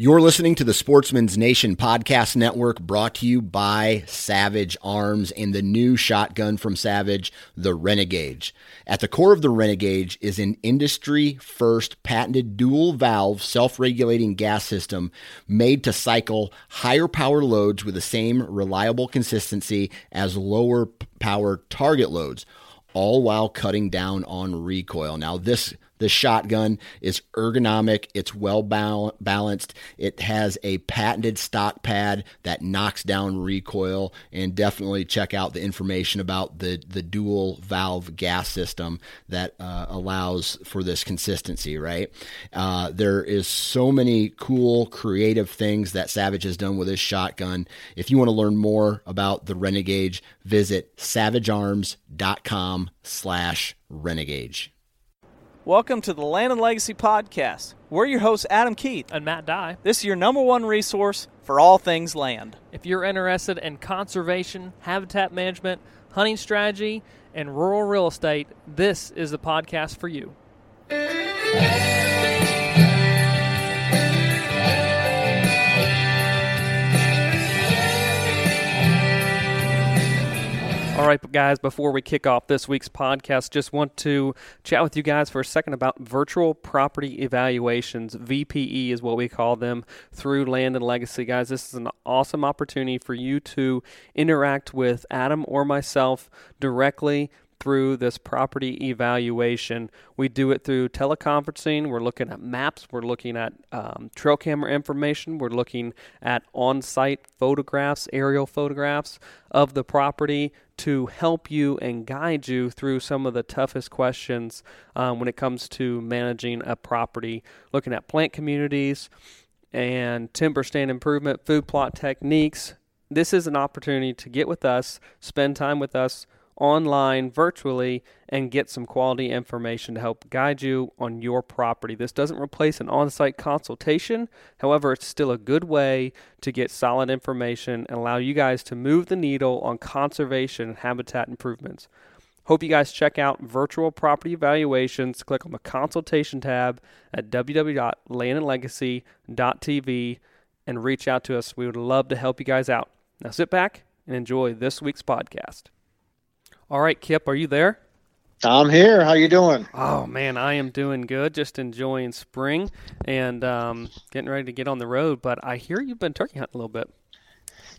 You're listening to the Sportsman's Nation Podcast Network brought to you by Savage Arms and the new shotgun from Savage, the Renegade. At the core of the Renegade is an industry first patented dual valve self regulating gas system made to cycle higher power loads with the same reliable consistency as lower power target loads all while cutting down on recoil. Now, this the shotgun is ergonomic, it's well balanced, it has a patented stock pad that knocks down recoil, and definitely check out the information about the, the dual valve gas system that uh, allows for this consistency, right? Uh, there is so many cool, creative things that Savage has done with this shotgun. If you want to learn more about the Renegade, visit savagearms.com slash renegade. Welcome to the Land and Legacy Podcast. We're your hosts, Adam Keith and Matt Dye. This is your number one resource for all things land. If you're interested in conservation, habitat management, hunting strategy, and rural real estate, this is the podcast for you. All right, guys, before we kick off this week's podcast, just want to chat with you guys for a second about virtual property evaluations. VPE is what we call them through Land and Legacy. Guys, this is an awesome opportunity for you to interact with Adam or myself directly through this property evaluation. We do it through teleconferencing. We're looking at maps. We're looking at um, trail camera information. We're looking at on site photographs, aerial photographs of the property to help you and guide you through some of the toughest questions um, when it comes to managing a property, looking at plant communities and timber stand improvement, food plot techniques. This is an opportunity to get with us, spend time with us online virtually and get some quality information to help guide you on your property. This doesn't replace an on site consultation, however, it's still a good way to get solid information and allow you guys to move the needle on conservation and habitat improvements. Hope you guys check out virtual property evaluations. Click on the consultation tab at www.landandlegacy.tv and reach out to us. We would love to help you guys out. Now sit back and enjoy this week's podcast. All right, Kip, are you there? I'm here. How you doing? Oh man, I am doing good. Just enjoying spring and um, getting ready to get on the road. But I hear you've been turkey hunting a little bit.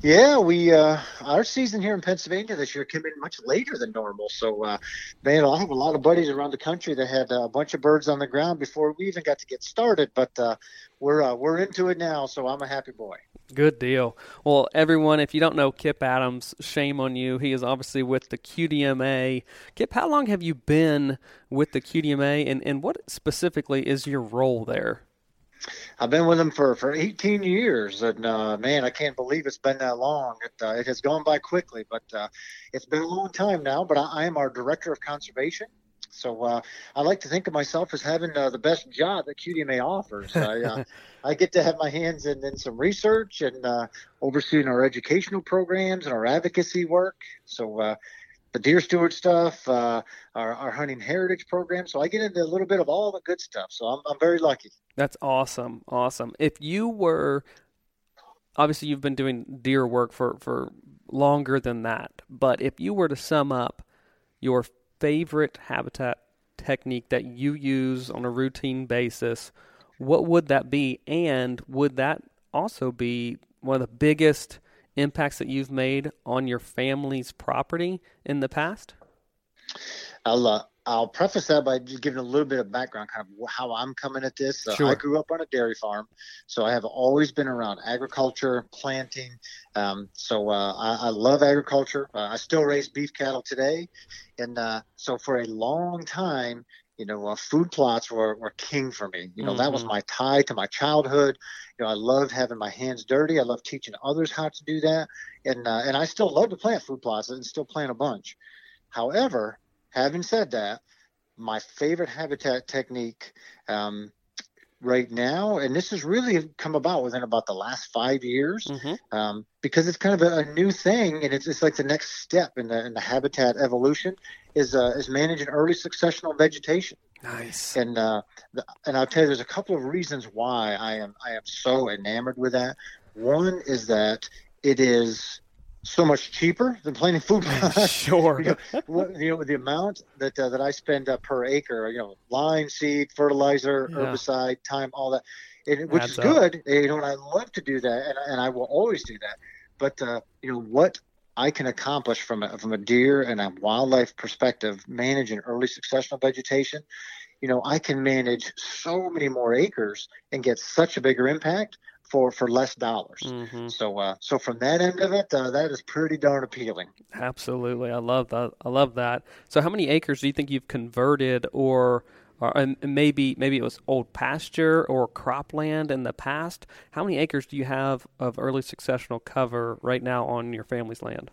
Yeah, we uh, our season here in Pennsylvania this year came in much later than normal. So, uh, man, I have a lot of buddies around the country that had a bunch of birds on the ground before we even got to get started. But uh, we're uh, we're into it now, so I'm a happy boy. Good deal. Well, everyone, if you don't know Kip Adams, shame on you. He is obviously with the QDMA. Kip, how long have you been with the QDMA, and, and what specifically is your role there? I've been with them for, for 18 years, and uh, man, I can't believe it's been that long. It, uh, it has gone by quickly, but uh, it's been a long time now. But I, I am our director of conservation, so uh, I like to think of myself as having uh, the best job that QDMA offers. I, uh, I get to have my hands in, in some research and uh, overseeing our educational programs and our advocacy work. So uh, the deer steward stuff, uh, our, our hunting heritage program. So I get into a little bit of all the good stuff. So I'm, I'm very lucky. That's awesome. Awesome. If you were, obviously, you've been doing deer work for, for longer than that, but if you were to sum up your favorite habitat technique that you use on a routine basis, what would that be? And would that also be one of the biggest impacts that you've made on your family's property in the past? Uh, I'll preface that by just giving a little bit of background, kind of how I'm coming at this. Sure. I grew up on a dairy farm, so I have always been around agriculture, planting. Um, so uh, I, I, love agriculture. Uh, I still raise beef cattle today, and uh, so for a long time, you know, uh, food plots were, were king for me. You know, mm-hmm. that was mm-hmm. my tie to my childhood. You know, I loved having my hands dirty. I love teaching others how to do that, and uh, and I still love to plant food plots and still plant a bunch. However, having said that, my favorite habitat technique um, right now, and this has really come about within about the last five years, mm-hmm. um, because it's kind of a, a, new thing, and it's, it's like the next step in the in the habitat evolution is uh, is managing early successional vegetation. Nice. And uh, the, and I'll tell you, there's a couple of reasons why I am I am so enamored with that. One is that it is so much cheaper than planting food plots. sure. you, know, you know, the amount that uh, that I spend uh, per acre, you know, line, seed, fertilizer, yeah. herbicide, time, all that, and, which is up. good. You know, and I love to do that, and, and I will always do that. But uh, you know what I can accomplish from a, from a deer and a wildlife perspective, managing early successional vegetation. You know, I can manage so many more acres and get such a bigger impact for for less dollars. Mm-hmm. So uh, so from that end of it, uh, that is pretty darn appealing. Absolutely, I love that. I love that. So how many acres do you think you've converted, or, or and maybe maybe it was old pasture or cropland in the past? How many acres do you have of early successional cover right now on your family's land?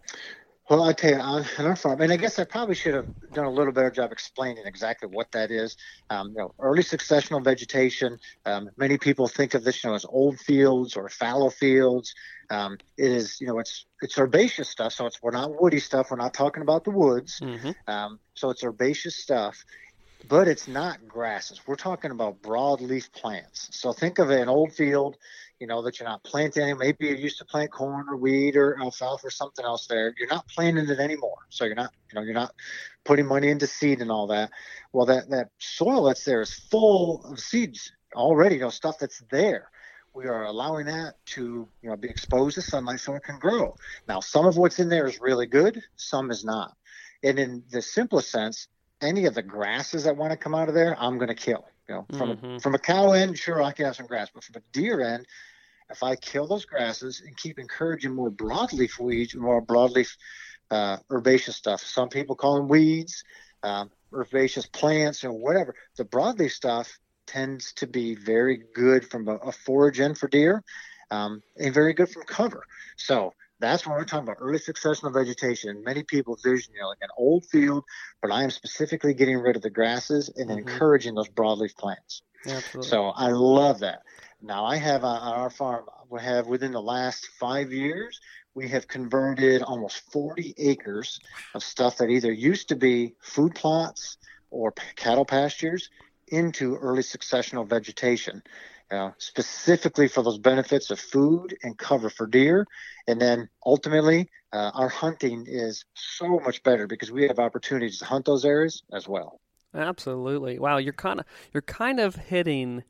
Well, I tell you, on, our farm, and I guess I probably should have done a little better job explaining exactly what that is. Um, you know, early successional vegetation. Um, many people think of this, you know, as old fields or fallow fields. Um, it is, you know, it's it's herbaceous stuff. So it's we're not woody stuff. We're not talking about the woods. Mm-hmm. Um, so it's herbaceous stuff, but it's not grasses. We're talking about broadleaf plants. So think of an old field you know, that you're not planting. Maybe you used to plant corn or wheat or alfalfa or something else there. You're not planting it anymore. So you're not, you know, you're not putting money into seed and all that. Well, that, that soil that's there is full of seeds already, you know, stuff that's there. We are allowing that to, you know, be exposed to sunlight so it can grow. Now, some of what's in there is really good, some is not. And in the simplest sense, any of the grasses that want to come out of there, I'm going to kill. You know, from mm-hmm. a, from a cow end, sure I can have some grass, but from a deer end, if I kill those grasses and keep encouraging more broadleaf weeds, more broadleaf uh, herbaceous stuff, some people call them weeds, um, herbaceous plants, or whatever. The broadleaf stuff tends to be very good from a, a forage end for deer, um, and very good from cover. So that's when we're talking about early successional vegetation. Many people vision, you know, like an old field, but I am specifically getting rid of the grasses and mm-hmm. encouraging those broadleaf plants. Absolutely. So I love that. Now I have uh, on our farm, we have within the last five years, we have converted almost 40 acres of stuff that either used to be food plots or cattle pastures into early successional vegetation specifically for those benefits of food and cover for deer. And then ultimately, uh, our hunting is so much better because we have opportunities to hunt those areas as well. Absolutely. Wow, you're kind of you're kind of hitting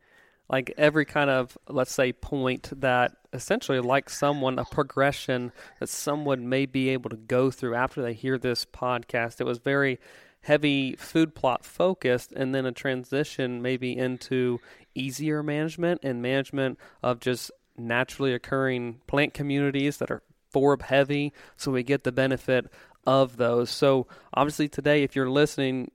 like every kind of let's say point that essentially like someone a progression that someone may be able to go through after they hear this podcast. It was very heavy food plot focused and then a transition maybe into easier management and management of just naturally occurring plant communities that are forb heavy so we get the benefit of those. So obviously today if you're listening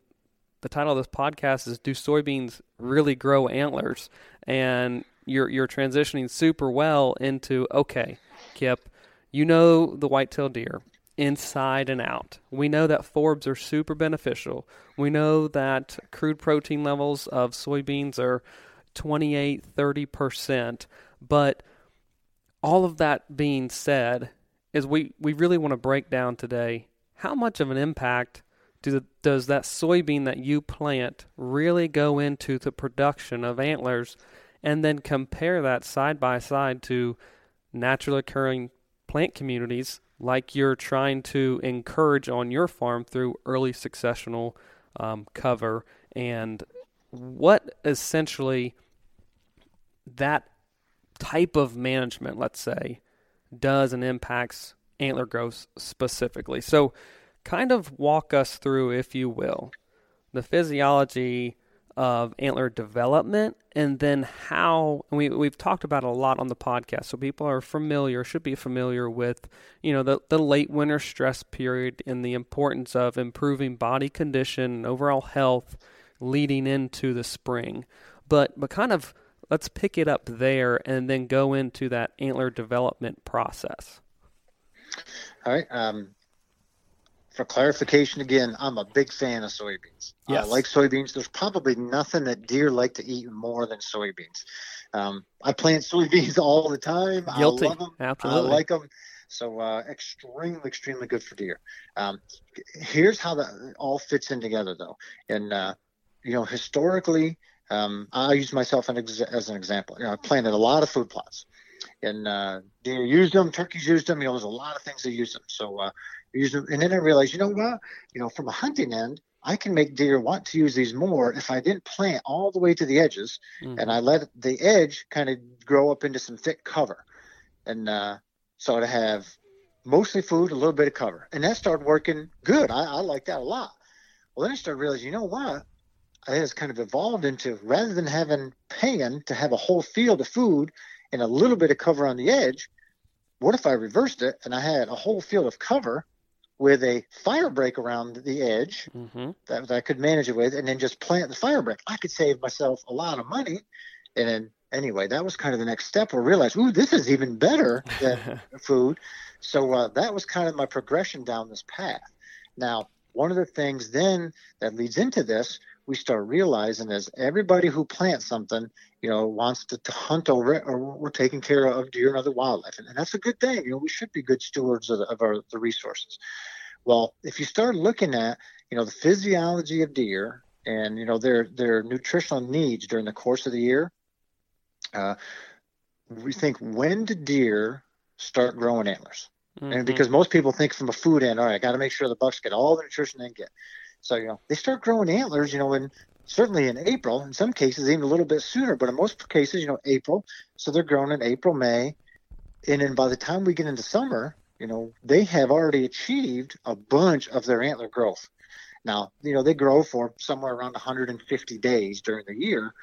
the title of this podcast is do soybeans really grow antlers and you're you're transitioning super well into okay Kip you know the white-tailed deer inside and out. We know that forbs are super beneficial. We know that crude protein levels of soybeans are 28, 30%. But all of that being said, is we, we really want to break down today how much of an impact do, does that soybean that you plant really go into the production of antlers and then compare that side by side to naturally occurring plant communities like you're trying to encourage on your farm through early successional um, cover and what essentially that type of management, let's say, does and impacts antler growth specifically. So, kind of walk us through, if you will, the physiology of antler development and then how we we've talked about a lot on the podcast so people are familiar should be familiar with you know the the late winter stress period and the importance of improving body condition and overall health leading into the spring. But but kind of let's pick it up there and then go into that antler development process. All right um, for clarification again, I'm a big fan of soybeans. Yes. I like soybeans. There's probably nothing that deer like to eat more than soybeans. Um, I plant soybeans all the time. Guilty. I love them. Absolutely. I like them. So uh, extremely, extremely good for deer. Um, here's how that all fits in together, though. And uh, you know, historically, um, I use myself as an example. You know, I planted a lot of food plots, and uh, deer used them, turkeys used them. You know, there's a lot of things they use them. So and then I realized, you know what? You know, from a hunting end, I can make deer want to use these more if I didn't plant all the way to the edges mm-hmm. and I let the edge kind of grow up into some thick cover. And uh, so to have mostly food, a little bit of cover. And that started working good. I, I like that a lot. Well, then I started realizing, you know what? It has kind of evolved into rather than having pan to have a whole field of food and a little bit of cover on the edge, what if I reversed it and I had a whole field of cover with a fire break around the edge mm-hmm. that, that, I could manage it with, and then just plant the fire break. I could save myself a lot of money. And then, anyway, that was kind of the next step. I realized, ooh, this is even better than food. So uh, that was kind of my progression down this path. Now, one of the things then that leads into this, we start realizing is everybody who plants something, you know, wants to, to hunt over it, or we're taking care of deer and other wildlife, and, and that's a good thing. You know, we should be good stewards of, the, of our the resources. Well, if you start looking at, you know, the physiology of deer and you know their their nutritional needs during the course of the year, uh, we think when do deer start growing antlers? Mm-hmm. And because most people think from a food end, all right, I got to make sure the bucks get all the nutrition they get. So you know they start growing antlers, you know, in certainly in April. In some cases, even a little bit sooner, but in most cases, you know, April. So they're grown in April, May, and then by the time we get into summer, you know, they have already achieved a bunch of their antler growth. Now, you know, they grow for somewhere around 150 days during the year,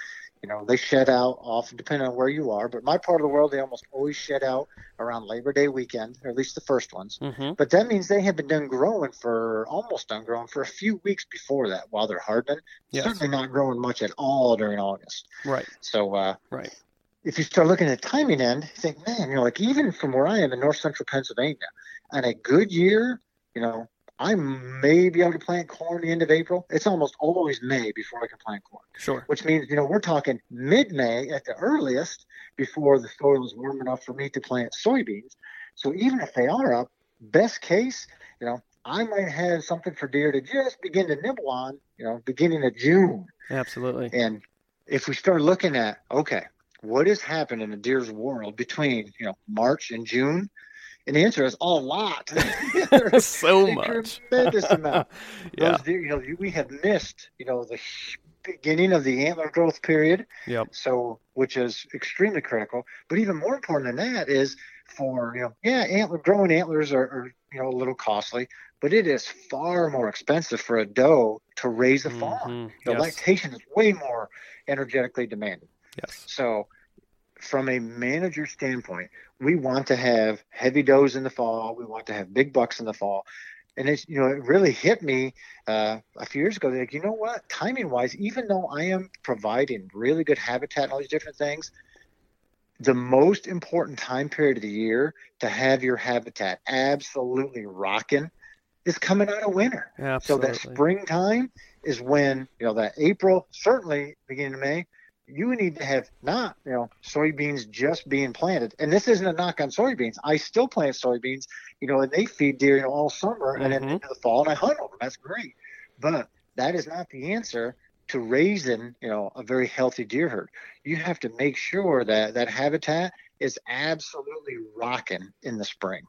you know, they shed out often depending on where you are. But my part of the world, they almost always shed out around Labor Day weekend, or at least the first ones. Mm-hmm. But that means they have been done growing for almost done growing for a few weeks before that while they're hardening. Yes. Certainly not growing much at all during August. Right. So, uh, right. If you start looking at timing end, you think, man, you know, like even from where I am in north central Pennsylvania, on a good year, you know, I may be able to plant corn the end of April. It's almost always May before I can plant corn. Sure. Which means, you know, we're talking mid May at the earliest before the soil is warm enough for me to plant soybeans. So even if they are up, best case, you know, I might have something for deer to just begin to nibble on, you know, beginning of June. Absolutely. And if we start looking at, okay, what has happened in the deer's world between, you know, March and June, and the answer is a lot. so much. Tremendous amount. yeah. Those, you know, we have missed, you know, the beginning of the antler growth period. Yep. So, which is extremely critical. But even more important than that is for, you know, yeah, antler growing antlers are, are you know, a little costly, but it is far more expensive for a doe to raise a fawn. Mm-hmm. The yes. lactation is way more energetically demanding. Yes. So, from a manager standpoint, we want to have heavy does in the fall. We want to have big bucks in the fall. And it's, you know, it really hit me uh, a few years ago. Like, you know what? Timing wise, even though I am providing really good habitat and all these different things, the most important time period of the year to have your habitat absolutely rocking is coming out of winter. Absolutely. So that springtime is when, you know, that April, certainly beginning of May, you need to have not, you know, soybeans just being planted. And this isn't a knock on soybeans. I still plant soybeans, you know, and they feed deer you know, all summer mm-hmm. and then mm-hmm. into the fall, and I hunt over. That's great, but that is not the answer to raising, you know, a very healthy deer herd. You have to make sure that that habitat is absolutely rocking in the spring.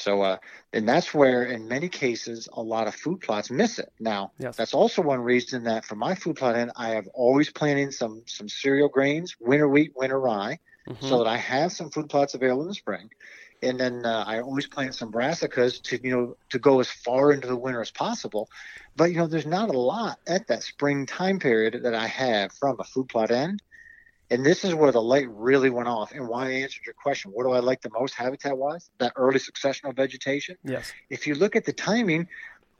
So, uh, and that's where, in many cases, a lot of food plots miss it. Now, yes. that's also one reason that for my food plot end, I have always planted some some cereal grains, winter wheat, winter rye, mm-hmm. so that I have some food plots available in the spring. and then uh, I always plant some brassicas to you know to go as far into the winter as possible. But you know, there's not a lot at that spring time period that I have from a food plot end. And this is where the light really went off, and why I answered your question. What do I like the most habitat wise? That early successional vegetation. Yes. If you look at the timing,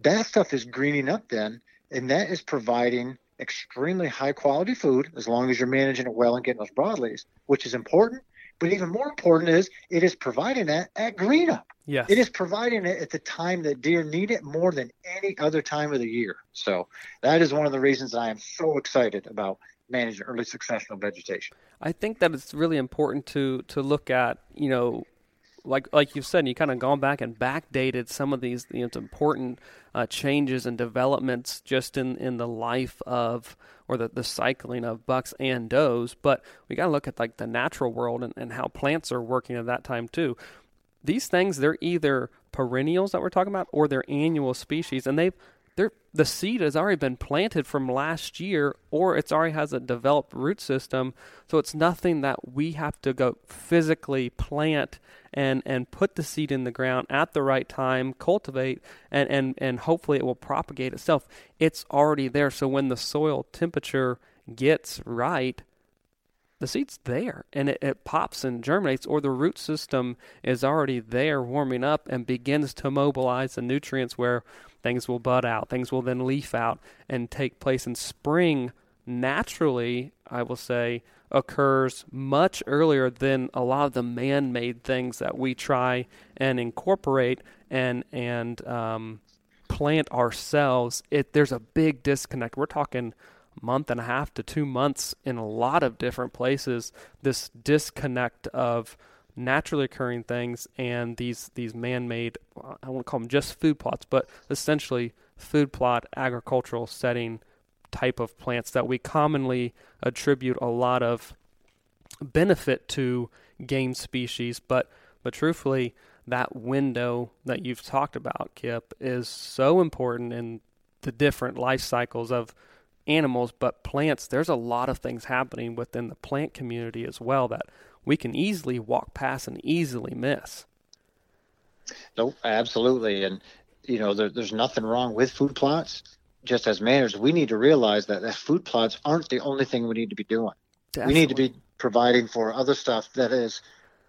that stuff is greening up then, and that is providing extremely high quality food as long as you're managing it well and getting those broadleaves, which is important. But even more important is it is providing that at green up. Yes. It is providing it at the time that deer need it more than any other time of the year. So that is one of the reasons I am so excited about managing early successional vegetation. I think that it's really important to to look at, you know, like like you said, you kind of gone back and backdated some of these you know, important uh, changes and developments just in, in the life of or the, the cycling of bucks and does. But we got to look at like the natural world and, and how plants are working at that time too. These things they're either perennials that we're talking about or they're annual species, and they've they're, the seed has already been planted from last year or it's already has a developed root system. So it's nothing that we have to go physically plant and and put the seed in the ground at the right time cultivate and and and hopefully it will propagate itself. It's already there. So when the soil temperature gets right the seed's there and it, it pops and germinates or the root system is already there warming up and begins to mobilize the nutrients where things will bud out, things will then leaf out and take place in spring. Naturally, I will say, occurs much earlier than a lot of the man-made things that we try and incorporate and and um, plant ourselves. It there's a big disconnect. We're talking month and a half to two months in a lot of different places. This disconnect of naturally occurring things and these these man-made I won't call them just food plots, but essentially food plot agricultural setting type of plants that we commonly attribute a lot of benefit to game species, but but truthfully that window that you've talked about, Kip, is so important in the different life cycles of animals, but plants, there's a lot of things happening within the plant community as well that we can easily walk past and easily miss. No, absolutely. And, you know, there, there's nothing wrong with food plots. Just as managers, we need to realize that, that food plots aren't the only thing we need to be doing. Definitely. We need to be providing for other stuff that is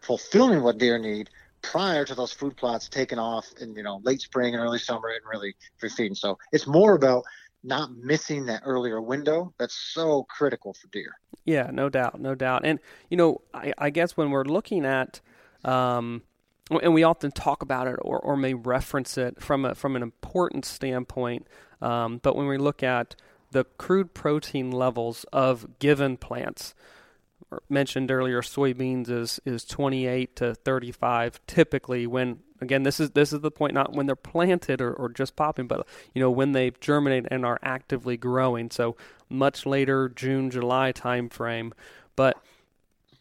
fulfilling what deer need prior to those food plots taking off in you know late spring and early summer and really for feeding. So it's more about not missing that earlier window that's so critical for deer. Yeah, no doubt, no doubt. And you know, I, I guess when we're looking at, um, and we often talk about it or, or may reference it from a from an important standpoint, um, but when we look at the crude protein levels of given plants, mentioned earlier, soybeans is is 28 to 35 typically when again this is this is the point not when they're planted or, or just popping but you know when they germinate and are actively growing. So much later June July time frame but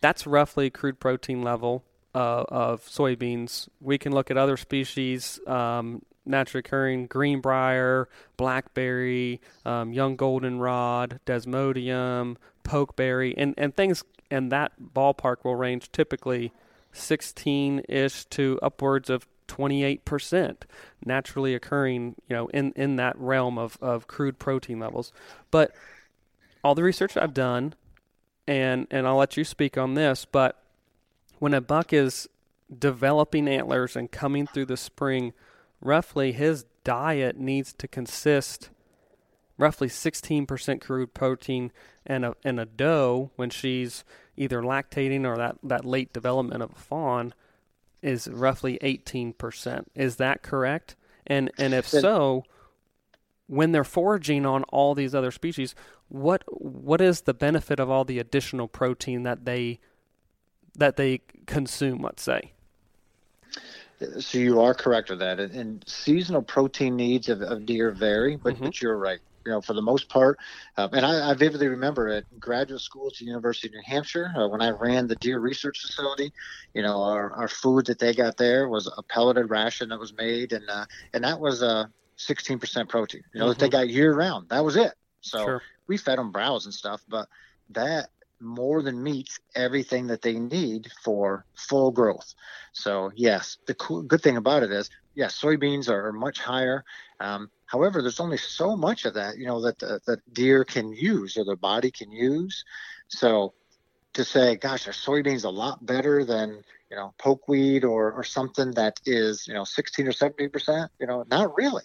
that's roughly crude protein level uh, of soybeans. We can look at other species um, naturally occurring greenbrier, blackberry, um, young goldenrod, desmodium, pokeberry, and, and things in that ballpark will range typically 16 ish to upwards of 28% naturally occurring, you know, in, in that realm of, of crude protein levels. But all the research I've done, and, and I'll let you speak on this, but when a buck is developing antlers and coming through the spring, roughly his diet needs to consist roughly 16% crude protein and a, and a doe when she's either lactating or that, that late development of a fawn is roughly 18%. Is that correct? And and if so, when they're foraging on all these other species, what what is the benefit of all the additional protein that they that they consume, let's say? So you are correct with that. And, and seasonal protein needs of, of deer vary, but, mm-hmm. but you're right you know, for the most part. Uh, and I, I, vividly remember at graduate school at the University of New Hampshire uh, when I ran the deer research facility. You know, our, our food that they got there was a pelleted ration that was made, and uh, and that was uh, 16% protein. You know, mm-hmm. that they got year round. That was it. So sure. we fed them browse and stuff, but that more than meets everything that they need for full growth. So yes, the cool, good thing about it is, yes, soybeans are much higher. Um, however, there's only so much of that, you know, that the, that deer can use or their body can use. So to say, gosh, are soybeans a lot better than you know pokeweed or or something that is you know 16 or 17 percent? You know, not really.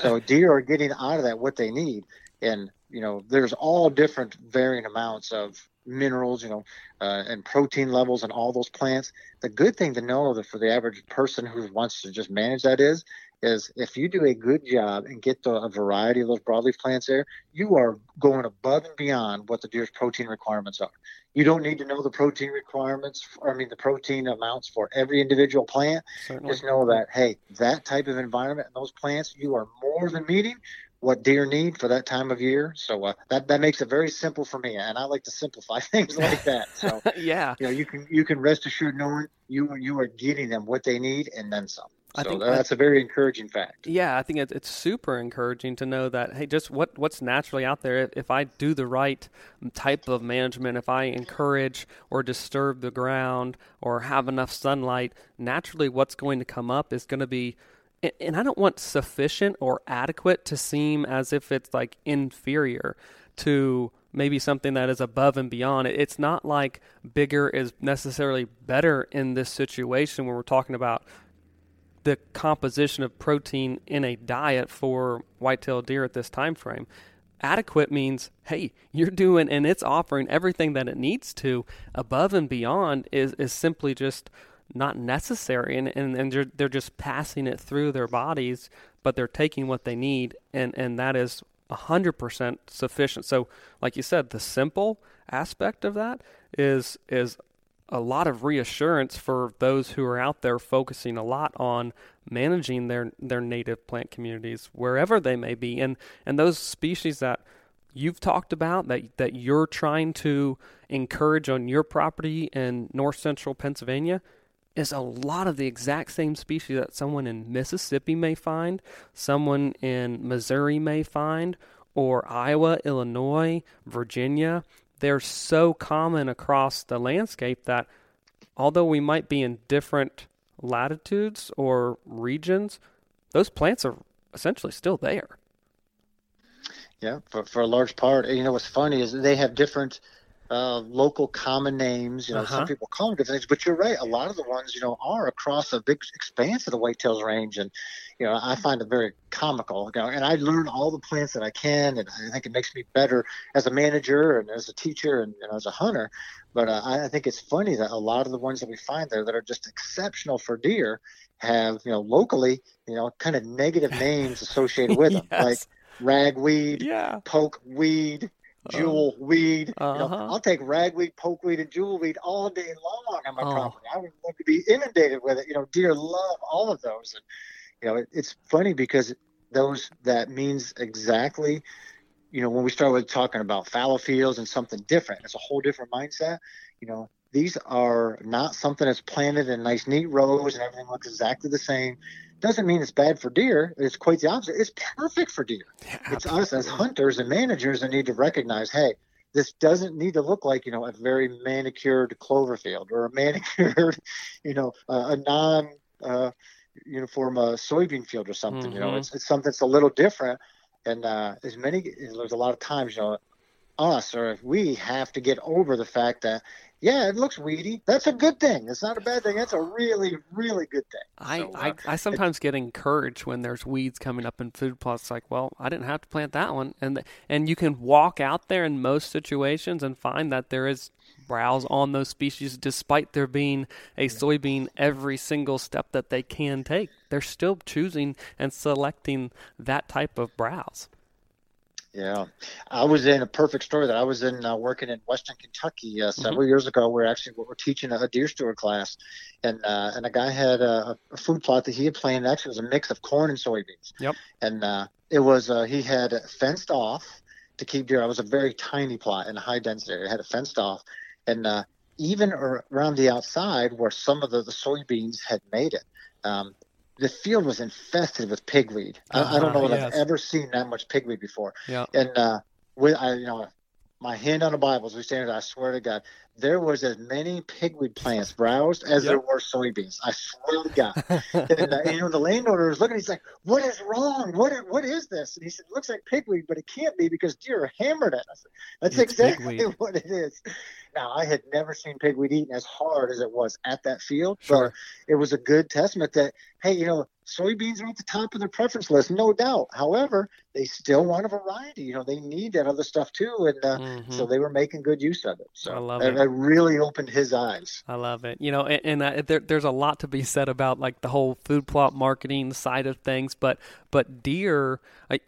so deer are getting out of that what they need, and you know, there's all different varying amounts of minerals, you know, uh, and protein levels and all those plants. The good thing to know that for the average person who wants to just manage that is, is if you do a good job and get the, a variety of those broadleaf plants there, you are going above and beyond what the deer's protein requirements are. You don't need to know the protein requirements, I mean, the protein amounts for every individual plant. Certainly. Just know that, hey, that type of environment and those plants, you are more than meeting what deer need for that time of year. So uh, that that makes it very simple for me, and I like to simplify things like that. So yeah, you know, you can you can rest assured knowing you you are getting them what they need and then some. I so think that's a very encouraging fact. Yeah, I think it's, it's super encouraging to know that hey, just what what's naturally out there. If I do the right type of management, if I encourage or disturb the ground or have enough sunlight, naturally, what's going to come up is going to be and I don't want sufficient or adequate to seem as if it's like inferior to maybe something that is above and beyond. It's not like bigger is necessarily better in this situation when we're talking about the composition of protein in a diet for white-tailed deer at this time frame. Adequate means, hey, you're doing and it's offering everything that it needs to. Above and beyond is is simply just not necessary and, and, and they're, they're just passing it through their bodies but they're taking what they need and, and that is 100% sufficient so like you said the simple aspect of that is is a lot of reassurance for those who are out there focusing a lot on managing their their native plant communities wherever they may be and and those species that you've talked about that that you're trying to encourage on your property in north central Pennsylvania is a lot of the exact same species that someone in Mississippi may find, someone in Missouri may find, or Iowa, Illinois, Virginia. They're so common across the landscape that although we might be in different latitudes or regions, those plants are essentially still there. Yeah, for, for a large part. You know, what's funny is they have different uh, local common names. You know, uh-huh. some people call them different things, but you're right. A lot of the ones, you know, are across a big expanse of the whitetails range, and you know, I find it very comical. You know, and I learn all the plants that I can, and I think it makes me better as a manager and as a teacher and, and as a hunter. But uh, I, I think it's funny that a lot of the ones that we find there that are just exceptional for deer have, you know, locally, you know, kind of negative names associated with them, yes. like ragweed, yeah. poke weed, jewel uh, weed. Uh-huh. You know, uh-huh. I'll take ragweed, pokeweed, and jewel weed all day long on my oh. property. I would love to be inundated with it. You know, deer love all of those. And, you know, it, it's funny because those that means exactly, you know, when we start with talking about fallow fields and something different, it's a whole different mindset. You know, these are not something that's planted in nice, neat rows and everything looks exactly the same doesn't mean it's bad for deer. It's quite the opposite. It's perfect for deer. Yeah, it's us as hunters and managers that need to recognize, hey, this doesn't need to look like you know a very manicured clover field or a manicured, you know, uh, a non uh, uniform uh, soybean field or something. Mm-hmm. You know, mm-hmm. it's, it's something that's a little different. And uh, as many, there's a lot of times, you know, us or if we have to get over the fact that yeah, it looks weedy. That's a good thing. It's not a bad thing. That's a really, really good thing. I, so, uh, I, I, sometimes it, get encouraged when there's weeds coming up in food plots. Like, well, I didn't have to plant that one, and and you can walk out there in most situations and find that there is browse on those species, despite there being a soybean every single step that they can take. They're still choosing and selecting that type of browse. Yeah, I was in a perfect story that I was in uh, working in Western Kentucky uh, mm-hmm. several mm-hmm. years ago. We're actually we're teaching a, deer steward class, and uh, and a guy had a, a, food plot that he had planted. Actually, it was a mix of corn and soybeans. Yep. And uh, it was uh, he had fenced off to keep deer. It was a very tiny plot in a high density area. It had it fenced off, and uh, even around the outside where some of the, the soybeans had made it. Um, the field was infested with pigweed. Uh-huh, I, I, don't know that. I've ever seen that much pigweed before. Yeah. And uh, with I, you know, my hand on the Bible as we stand here, I swear to God, there was as many pigweed plants browsed as yep. there were soybeans. I swear to God. and, uh, know, the landowner was looking. He's like, "What is wrong? What is, what is this?" And he said, "It looks like pigweed, but it can't be because deer are hammered it." I said, "That's it's exactly pigweed. what it is." Now, I had never seen pigweed eaten as hard as it was at that field, sure. but it was a good testament that hey, you know, soybeans are at the top of their preference list, no doubt. However, they still want a variety. You know, they need that other stuff too, and uh, mm-hmm. so they were making good use of it. So I love it. It really opened his eyes. I love it. You know, and, and uh, there, there's a lot to be said about like the whole food plot marketing side of things, but but deer, uh,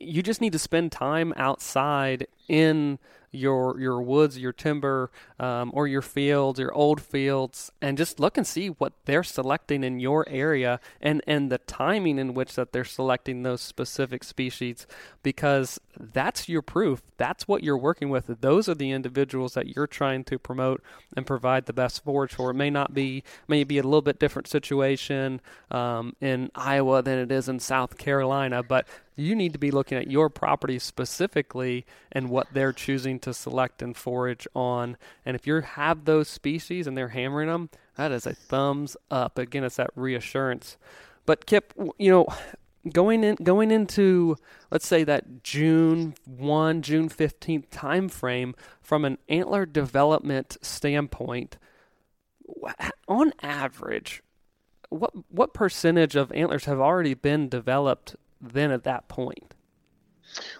you just need to spend time outside in your your woods, your timber, um, or your fields, your old fields, and just look and see what they're selecting in your area and and the timing in which that they're selecting those specific species, because that's your proof. That's what you're working with. Those are the individuals that you're trying to promote and provide the best forage for. It may not be maybe a little bit different situation um, in Iowa than it is in South Carolina, but you need to be looking at your property specifically and what they're choosing to select and forage on. And if you have those species and they're hammering them, that is a thumbs up. Again, it's that reassurance. But Kip, you know, going in going into let's say that June 1, June 15th time frame from an antler development standpoint, on average, what what percentage of antlers have already been developed then at that point?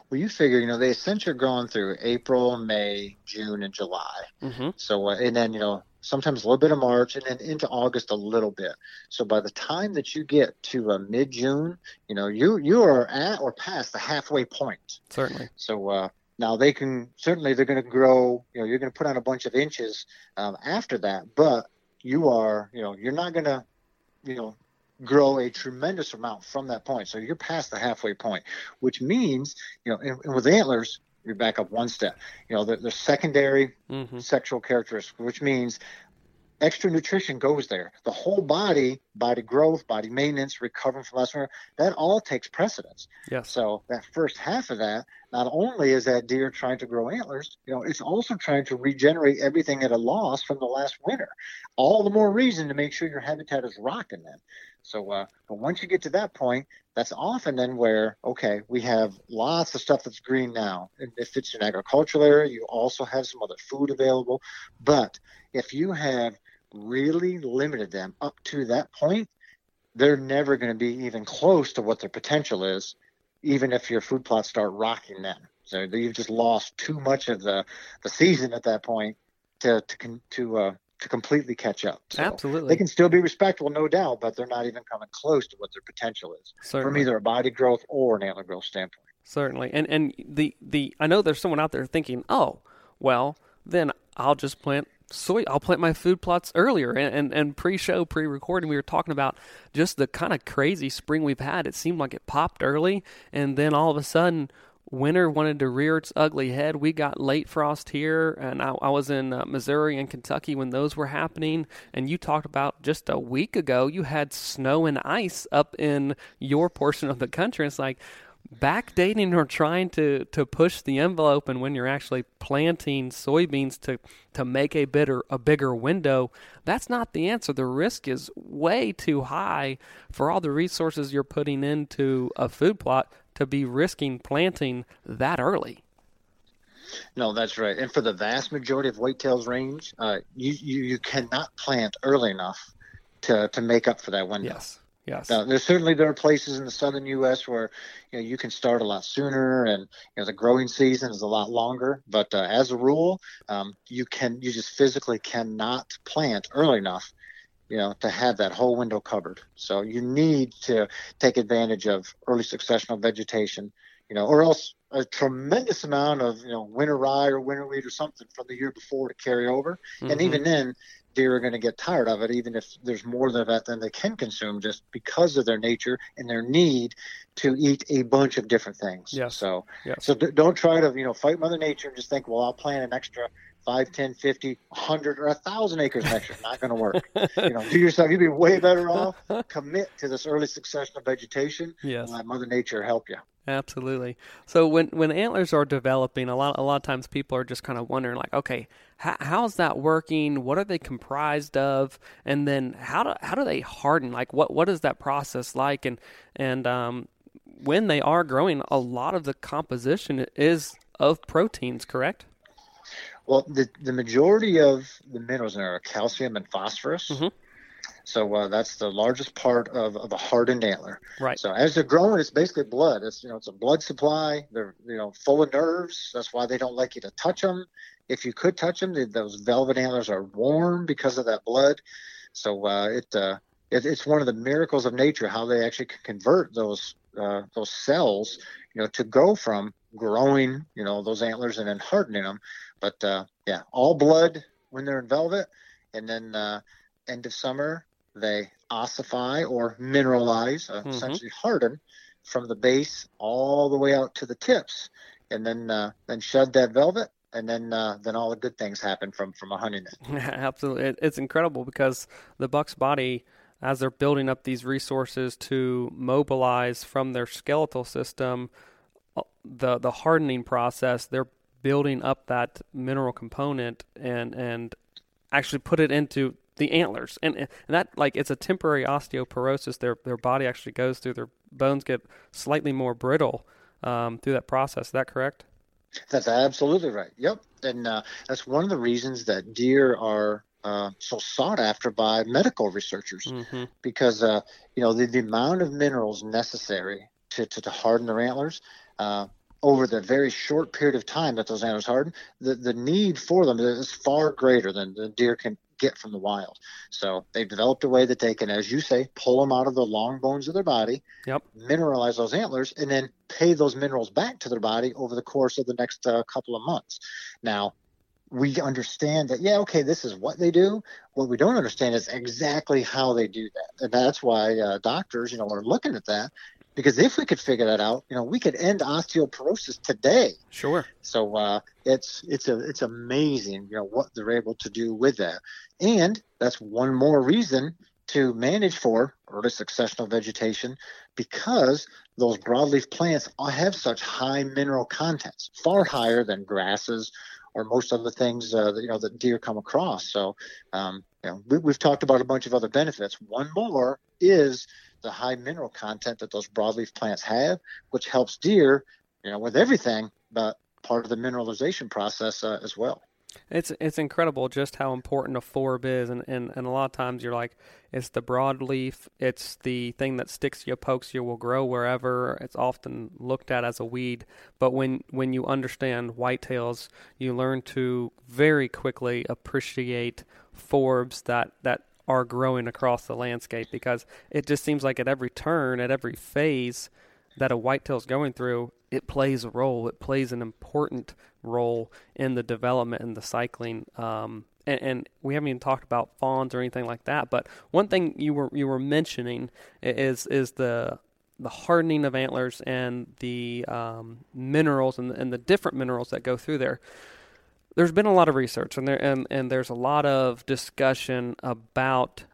Well, you figure, you know, they essentially are going through April, May, June, and July. Mm-hmm. So, uh, and then, you know, sometimes a little bit of March, and then into August a little bit. So by the time that you get to uh, mid June, you know, you you are at or past the halfway point. Certainly. So uh, now they can certainly they're going to grow. You know, you're going to put on a bunch of inches um, after that, but you are, you know, you're not going to, you know, grow a tremendous amount from that point. So you're past the halfway point, which means, you know, and, and with antlers, you back up one step. You know, the, the secondary mm-hmm. sexual characteristics, which means extra nutrition goes there. The whole body, body growth, body maintenance, recovering from last winter, that all takes precedence. Yes. So that first half of that, not only is that deer trying to grow antlers, you know, it's also trying to regenerate everything at a loss from the last winter. All the more reason to make sure your habitat is rocking then. So, uh, but once you get to that point, that's often then where, okay, we have lots of stuff that's green now. And if it's an agricultural area, you also have some other food available. But if you have really limited them up to that point, they're never going to be even close to what their potential is, even if your food plots start rocking them. So you've just lost too much of the, the season at that point to to to uh, to completely catch up. So Absolutely. They can still be respectable, no doubt, but they're not even coming close to what their potential is Certainly. from either a body growth or an antler growth standpoint. Certainly. And and the, the I know there's someone out there thinking, oh, well, then I'll just plant soy I'll plant my food plots earlier and, and, and pre-show, pre-recording we were talking about just the kind of crazy spring we've had. It seemed like it popped early and then all of a sudden winter wanted to rear its ugly head. We got late frost here, and I, I was in uh, Missouri and Kentucky when those were happening. And you talked about just a week ago, you had snow and ice up in your portion of the country. It's like backdating or trying to, to push the envelope, and when you're actually planting soybeans to to make a bigger a bigger window, that's not the answer. The risk is way too high for all the resources you're putting into a food plot to be risking planting that early. No, that's right. And for the vast majority of whitetails range, uh, you, you you cannot plant early enough to to make up for that window. Yes. Yes. Now, there's certainly there are places in the southern U.S. where you know you can start a lot sooner, and you know the growing season is a lot longer. But uh, as a rule, um, you can you just physically cannot plant early enough you know, to have that whole window covered. So you need to take advantage of early successional vegetation, you know, or else a tremendous amount of, you know, winter rye or winter wheat or something from the year before to carry over. Mm-hmm. And even then, deer are going to get tired of it, even if there's more of that than they can consume just because of their nature and their need to eat a bunch of different things. Yes. So, yes. so don't try to, you know, fight Mother Nature and just think, well, I'll plant an extra 5, 10, 50, 100, or 1,000 acres next year. Not going to work. you know, do yourself, you'd be way better off. Commit to this early succession of vegetation yes. and let Mother Nature help you. Absolutely. So when when antlers are developing, a lot a lot of times people are just kind of wondering, like, okay, how, how's that working? What are they comprised of? And then how do how do they harden? Like, what what is that process like? And and um, when they are growing, a lot of the composition is of proteins, correct? Well, the the majority of the minerals in there are calcium and phosphorus. Mhm. So uh, that's the largest part of, of a hardened antler. Right. So as they're growing, it's basically blood. It's you know it's a blood supply. They're you know full of nerves. That's why they don't like you to touch them. If you could touch them, they, those velvet antlers are warm because of that blood. So uh, it, uh, it it's one of the miracles of nature how they actually can convert those uh, those cells you know to go from growing you know those antlers and then hardening them. But uh, yeah, all blood when they're in velvet, and then uh, end of summer they ossify or mineralize, uh, Mhm. essentially harden from the base all the way out to the tips, and then uh, then shed that velvet, and then uh, then all the good things happen from from a hunting it. Absolutely, it, it's incredible because the buck's body, as they're building up these resources to mobilize from their skeletal system, uh, the the hardening process, they're building up that mineral component and and actually put it into the antlers, and and that like it's a temporary osteoporosis. Their their body actually goes through. Their bones get slightly more brittle um, through that process. Is that correct? That's absolutely right. Yep, and uh, that's one of the reasons that deer are uh, so sought after by medical researchers Mm-hmm. because uh, you know the, the amount of minerals necessary to, to, to harden their antlers uh, over the very short period of time that those antlers harden, the, the need for them is far greater than the deer can get from the wild. So they've developed a way that they can, as you say, pull them out of the long bones of their body, Yep. mineralize those antlers, and then pay those minerals back to their body over the course of the next uh, couple of months. Now, we understand that, yeah, okay, this is what they do. What we don't understand is exactly how they do that. And that's why uh, doctors, you know, are looking at that because if we could figure that out, you know, we could end osteoporosis today. Sure. So uh, it's it's a it's amazing, you know, what they're able to do with that, and that's one more reason to manage for early successional vegetation because those broadleaf plants have such high mineral contents, far higher than grasses or most other things uh, that you know that deer come across. So um, you know, we, we've talked about a bunch of other benefits. One more is the high mineral content that those broadleaf plants have, which helps deer, you know, with everything, but part of the mineralization process uh, as well. It's it's incredible just how important a forb is, and, and, and a lot of times you're like, it's the broadleaf, it's the thing that sticks you, pokes you, will grow wherever. It's often looked at as a weed, but when when you understand whitetails, you learn to very quickly appreciate forbs that that are growing across the landscape because it just seems like at every turn, at every phase that a whitetail's going through, it plays a role. It plays an important role in the development and the cycling. Um, and, and we haven't even talked about fawns or anything like that. But one thing you were you were mentioning is is the the hardening of antlers and the um, minerals and, and the different minerals that go through there there's been a lot of research and there and, and there's a lot of discussion about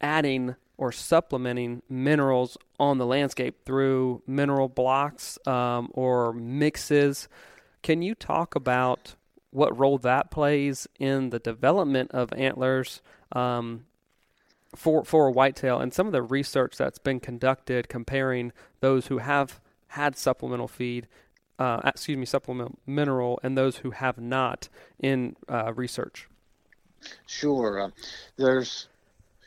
adding or supplementing minerals on the landscape through mineral blocks um, or mixes. Can you talk about what role that plays in the development of antlers um, for for a whitetail and some of the research that's been conducted comparing those who have had supplemental feed uh, excuse me, supplemental mineral, and those who have not in uh, research? Sure. Uh, there's,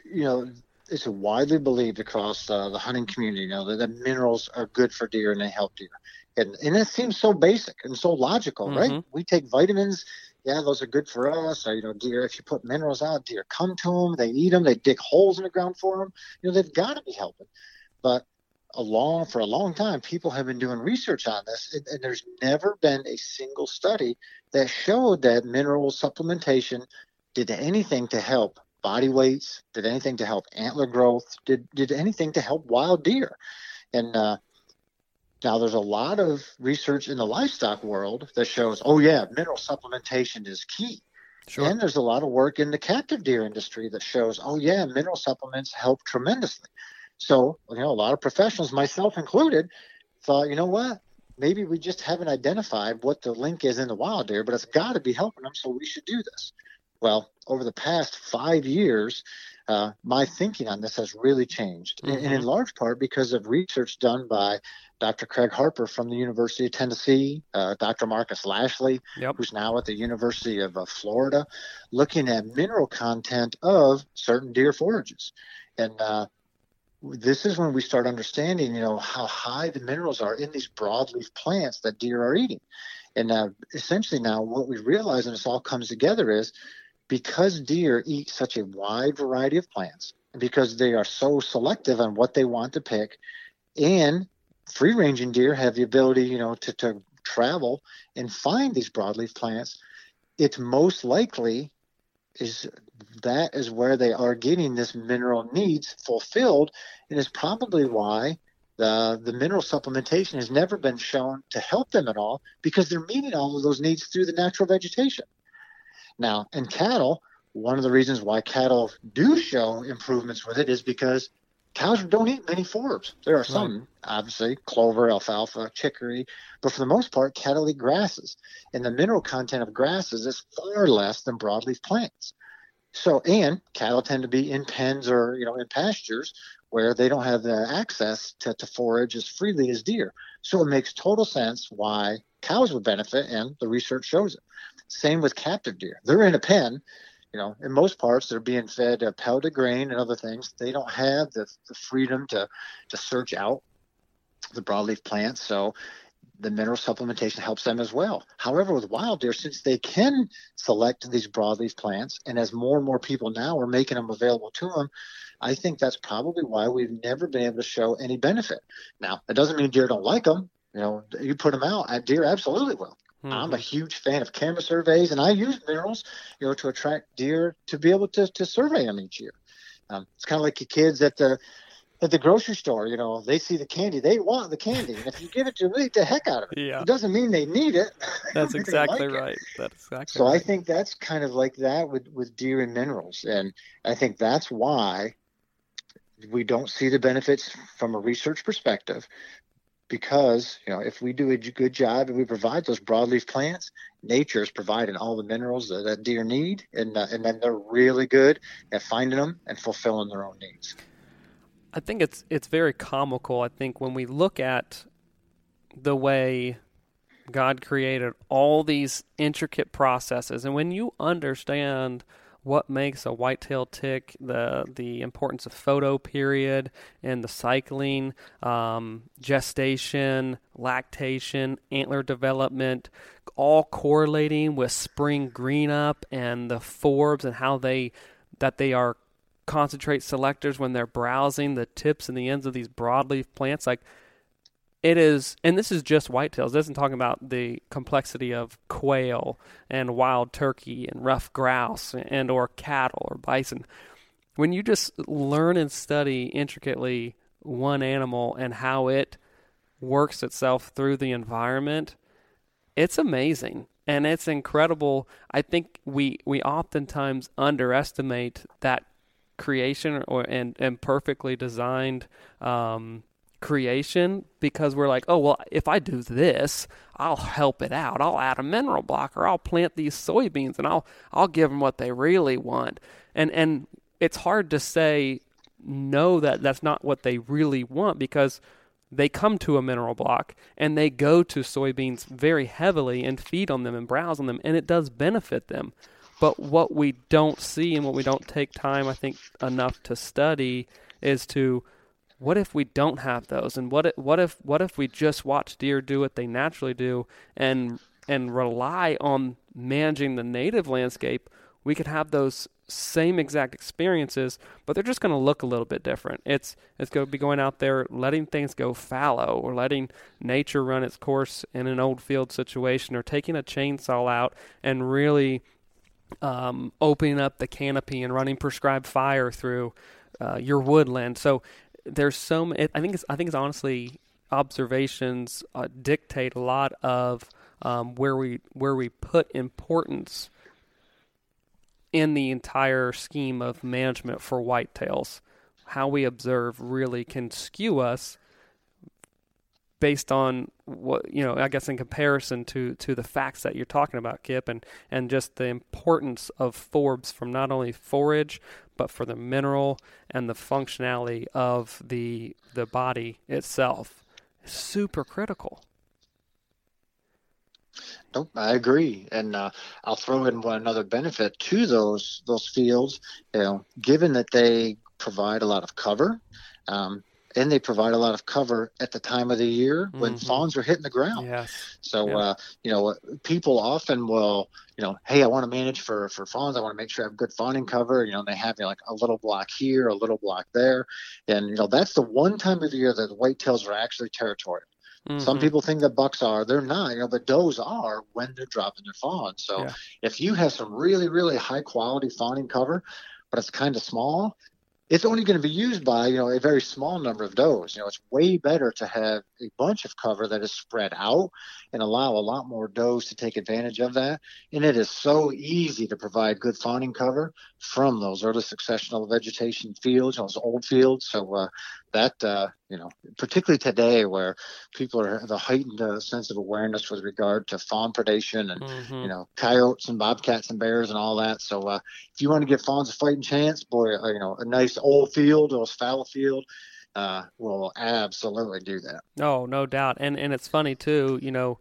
you know, it's widely believed across uh, the hunting community, you know, that, that minerals are good for deer and they help deer. And, and it seems so basic and so logical, right? Mhm. We take vitamins. Yeah, those are good for us. Or, you know, deer, if you put minerals out, deer come to them, they eat them, they dig holes in the ground for them. You know, they've got to be helping. But a long for a long time people have been doing research on this and, and there's never been a single study that showed that mineral supplementation did anything to help body weights did anything to help antler growth did did anything to help wild deer and uh, now there's a lot of research in the livestock world that shows oh yeah mineral supplementation is key Sure. and there's a lot of work in the captive deer industry that shows, oh yeah, mineral supplements help tremendously. So, you know, a lot of professionals, myself included, thought, you know what? Maybe we just haven't identified what the link is in the wild deer, but it's got to be helping them, so we should do this. Well, over the past five years, uh, my thinking on this has really changed, mm-hmm. and, in large part because of research done by Dr. Craig Harper from the University of Tennessee, uh, Dr. Marcus Lashley, yep. who's now at the University of uh, Florida, looking at mineral content of certain deer forages. And uh, this is when we start understanding, you know, how high the minerals are in these broadleaf plants that deer are eating. And now, essentially now what we realize, and this all comes together, is because deer eat such a wide variety of plants, because they are so selective on what they want to pick, and free ranging deer have the ability, you know, to, to travel and find these broadleaf plants, it's most likely is that is where they are getting this mineral needs fulfilled and is probably why the the mineral supplementation has never been shown to help them at all because they're meeting all of those needs through the natural vegetation. Now, in cattle, one of the reasons why cattle do show improvements with it is because cows don't eat many forbs. There are some, right. obviously, clover, alfalfa, chicory, but for the most part, cattle eat grasses. And the mineral content of grasses is far less than broadleaf plants. So, and cattle tend to be in pens or, you know, in pastures where they don't have the access to, to forage as freely as deer. So it makes total sense why cows would benefit, and the research shows it. Same with captive deer. They're in a pen, you know, in most parts they're being fed uh, pelleted grain and other things. They don't have the, the freedom to to search out the broadleaf plants, so the mineral supplementation helps them as well. However, with wild deer, since they can select these broadleaf plants, and as more and more people now are making them available to them, I think that's probably why we've never been able to show any benefit. Now, it doesn't mean deer don't like them. You know, you put them out, deer absolutely will. Mm-hmm. I'm a huge fan of camera surveys, and I use minerals, you know, to attract deer to be able to, to survey them each year. Um, it's kind of like your kids at the at the grocery store. You know, they see the candy, they want the candy, and if you give it to them, they eat the heck out of it. Yeah. It doesn't mean they need it. That's exactly like right. That's exactly. So right. I think that's kind of like that with with deer and minerals, and I think that's why we don't see the benefits from a research perspective because you know if we do a good job and we provide those broadleaf plants nature is providing all the minerals that, that deer need and, uh, and then they're really good at finding them and fulfilling their own needs. I think it's it's very comical. I think when we look at the way god created all these intricate processes and when you understand what makes a whitetail tick, the the importance of photo period and the cycling, um, gestation, lactation, antler development, all correlating with spring green up and the forbs and how they that they are concentrate selectors when they're browsing the tips and the ends of these broadleaf plants. Like it is, and this is just whitetails. This isn't talking about the complexity of quail and wild turkey and ruffed grouse and or cattle or bison. When you just learn and study intricately one animal and how it works itself through the environment, it's amazing and it's incredible. I think we we oftentimes underestimate that creation or and and perfectly designed um, creation because we're like, oh, well, if I do this, I'll help it out. I'll add a mineral block or I'll plant these soybeans and I'll I'll give them what they really want. And and it's hard to say no that that's not what they really want because they come to a mineral block and they go to soybeans very heavily and feed on them and browse on them and it does benefit them. But what we don't see and what we don't take time I think enough to study is to what if we don't have those? And what if, what if what if we just watch deer do what they naturally do and and rely on managing the native landscape? We could have those same exact experiences but they're just going to look a little bit different. It's it's going to be going out there letting things go fallow or letting nature run its course in an old field situation or taking a chainsaw out and really um, opening up the canopy and running prescribed fire through uh, your woodland. So there's so many, I think it's I think it's honestly observations uh, dictate a lot of um, where we where we put importance in the entire scheme of management for whitetails. How we observe really can skew us based on what you know i guess in comparison to to the facts that you're talking about kip and and just the importance of forbs from not only forage but for the mineral and the functionality of the the body itself. Super critical. Nope, I agree, and uh, I'll throw in one another benefit to those those fields. You know, given that they provide a lot of cover, um, and they provide a lot of cover at the time of the year when mm-hmm. fawns are hitting the ground. Yes. So, yeah. uh, you know, people often will, you know, hey, I want to manage for for fawns. I want to make sure I have good fawning cover. You know, they have you know, like a little block here, a little block there, and you know, that's the one time of the year that the whitetails are actually territorial. Mm-hmm. Some people think that bucks are, they're not, you know, but does are when they're dropping their fawns. So yeah. if you have some really, really high quality fawning cover, but it's kind of small, it's only going to be used by you know a very small number of does. You know, it's way better to have a bunch of cover that is spread out and allow a lot more does to take advantage of that. And it is so easy to provide good fawning cover from those early successional vegetation fields, those old fields. So uh, that uh, you know, particularly today where people are have a heightened uh, sense of awareness with regard to fawn predation and mm-hmm. you know coyotes and bobcats and bears and all that. So uh, if you want to give fawns a fighting chance, boy, uh, you know, a nice old field or a fallow field. Uh, will absolutely do that. Oh, no doubt, and and it's funny too. You know,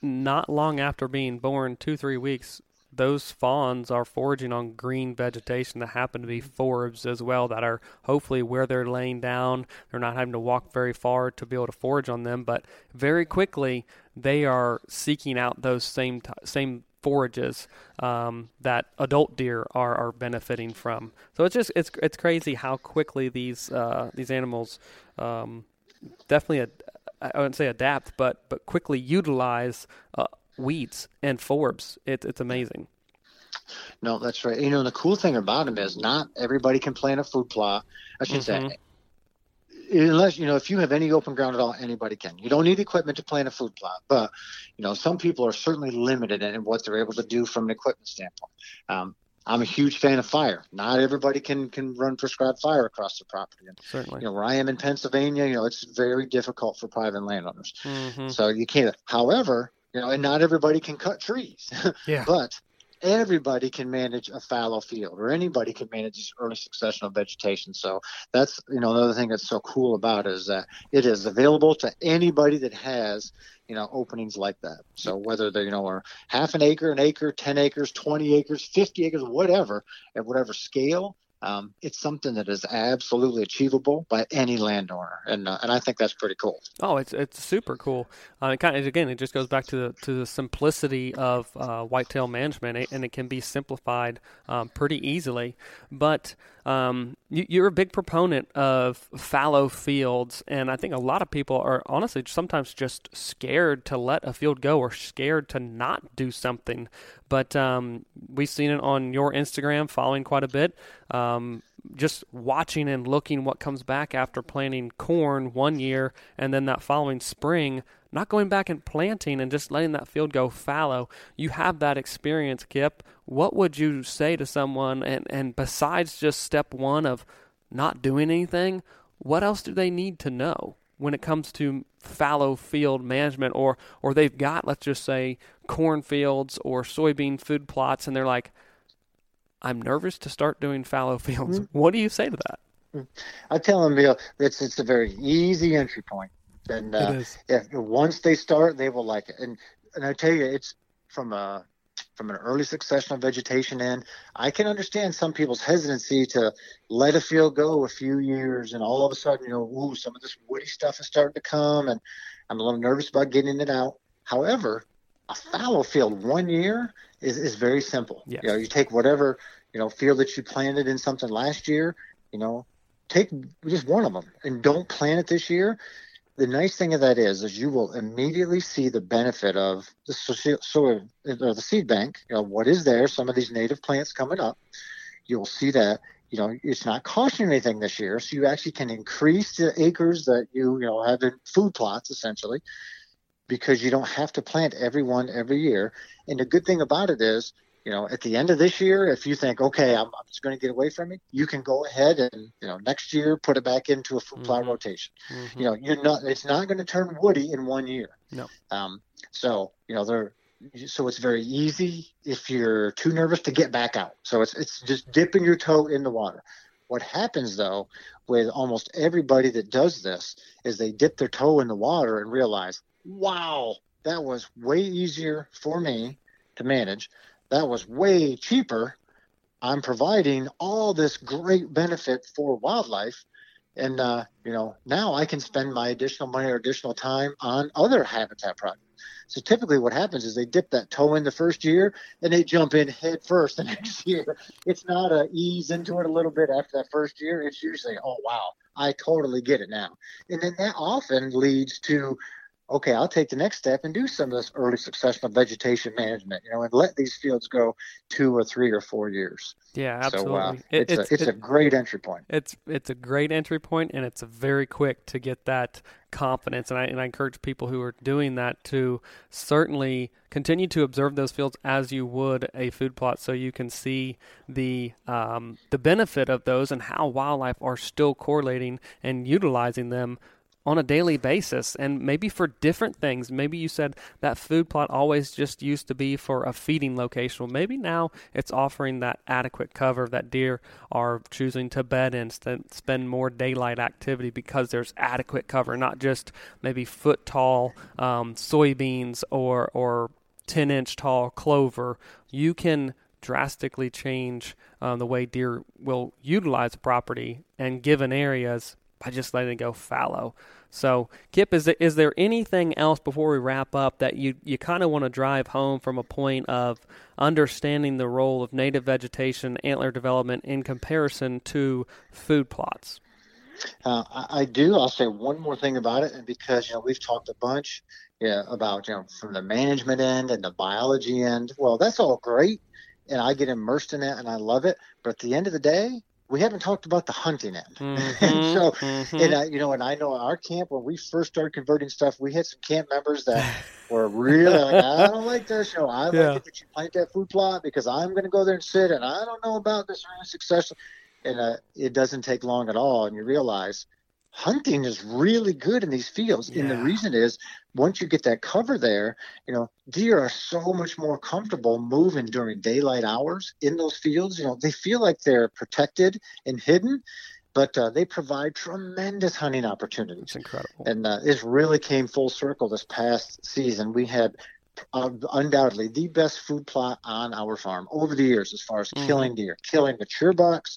not long after being born, two three weeks, those fawns are foraging on green vegetation that happen to be forbs as well that are hopefully where they're laying down. They're not having to walk very far to be able to forage on them but very quickly they are seeking out those same t- same forages um, that adult deer are, are benefiting from. So it's just it's it's crazy how quickly these uh, these animals um, definitely I wouldn't say adapt, but but quickly utilize uh, weeds and forbs. It, it's amazing. No, that's right. You know, the cool thing about them is not everybody can plant a food plot. I should mm-hmm. say, unless you know, if you have any open ground at all, anybody can. You don't need equipment to plant a food plot, but you know, some people are certainly limited in what they're able to do from an equipment standpoint. Um, I'm a huge fan of fire. Not everybody can can run prescribed fire across the property. And, Certainly. You know, where I am in Pennsylvania, you know, it's very difficult for private landowners. Mm-hmm. So you can't. However, you know, and not everybody can cut trees. Yeah. but everybody can manage a fallow field or anybody can manage this early successional vegetation. So that's, you know, another thing that's so cool about it is that it is available to anybody that has, you know, openings like that. So whether they, you know, are half an acre, an acre, 10 acres, 20 acres, 50 acres, whatever, at whatever scale, um, it's something that is absolutely achievable by any landowner, and uh, and I think that's pretty cool. Oh, it's it's super cool. Uh, it kind of again, it just goes back to the to the simplicity of uh, whitetail management, and it can be simplified um, pretty easily. But um, you, are a big proponent of fallow fields, and I think a lot of people are honestly sometimes just scared to let a field go or scared to not do something. But um, we've seen it on your Instagram, following quite a bit. Um, just watching and looking what comes back after planting corn one year and then that following spring not going back and planting and just letting that field go fallow. You have that experience, Kip. What would you say to someone? And, and besides just step one of not doing anything, what else do they need to know when it comes to fallow field management? Or, or they've got, let's just say, cornfields or soybean food plots, and they're like, I'm nervous to start doing fallow fields. Mm-hmm. What do you say to that? I tell them, you know, it's it's a very easy entry point and uh, if once they start, they will like it. And and I tell you, it's from a from an early successional vegetation end. I can understand some people's hesitancy to let a field go a few years, and all of a sudden, you know, ooh, some of this woody stuff is starting to come, and I'm a little nervous about getting it out. However, a fallow field one year is, is very simple. Yes. You know, you take whatever you know field that you planted in something last year, you know, take just one of them and don't plant it this year the nice thing of that is, is you will immediately see the benefit of the soil, or uh, the seed bank. You know what is there? Some of these native plants coming up. You'll see that you know it's not costing anything this year, so you actually can increase the acres that you you know have in food plots essentially, because you don't have to plant every one every year. And the good thing about it is you know, at the end of this year, if you think, okay, I'm, I'm just going to get away from it, you can go ahead and, you know, next year put it back into a food plot Mhm. rotation. Mhm. You know, you're not, it's not going to turn woody in one year. No. Um, so, you know, they're, so it's very easy if you're too nervous to get back out. So it's, it's just dipping your toe in the water. What happens though with almost everybody that does this is they dip their toe in the water and realize, wow, that was way easier for me to manage. That was way cheaper. I'm providing all this great benefit for wildlife. And, uh, you know, now I can spend my additional money or additional time on other habitat projects. So typically what happens is they dip that toe in the first year and they jump in head first the next year. It's not a ease into it a little bit after that first year. It's usually, oh, wow, I totally get it now. And then that often leads to, okay, I'll take the next step and do some of this early successional vegetation management, you know, and let these fields go two or three or four years. Yeah, So absolutely. uh, It- it's, a, it's it- a great entry point. it's it's a great entry point and it's very quick to get that confidence and I and I encourage people who are doing that to certainly continue to observe those fields as you would a food plot so you can see the um, the benefit of those and how wildlife are still correlating and utilizing them on a daily basis and maybe for different things. Maybe you said that food plot always just used to be for a feeding location. Well, maybe now it's offering that adequate cover that deer are choosing to bed in, st- spend more daylight activity because there's adequate cover, not just maybe foot tall um, soybeans or, or 10 inch tall clover. You can drastically change um, the way deer will utilize property and given areas by just letting it go fallow. So, Kip, is there, is there anything else before we wrap up that you, you kind of want to drive home from a point of understanding the role of native vegetation, antler development in comparison to food plots? Uh, I, I do. I'll say one more thing about it, and because you know we've talked a bunch, about you know from the management end and the biology end. Well, that's all great, and I get immersed in it and I love it. But at the end of the day, we haven't talked about the hunting end. Mhm, so, mhm. and I, you know, and I know our camp when we first started converting stuff, we had some camp members that were really like, I don't like this show. I Yeah. like it that you plant that food plot because I'm going to go there and sit, and I don't know about this early success. And uh, it doesn't take long at all, and you realize hunting is really good in these fields. And the reason is once you get that cover there, you know, deer are so much more comfortable moving during daylight hours in those fields. You know, they feel like they're protected and hidden, but uh, they provide tremendous hunting opportunities. It's incredible. And uh, this really came full circle this past season. We had uh, undoubtedly the best food plot on our farm over the years as far as Mhm. killing deer, killing mature bucks,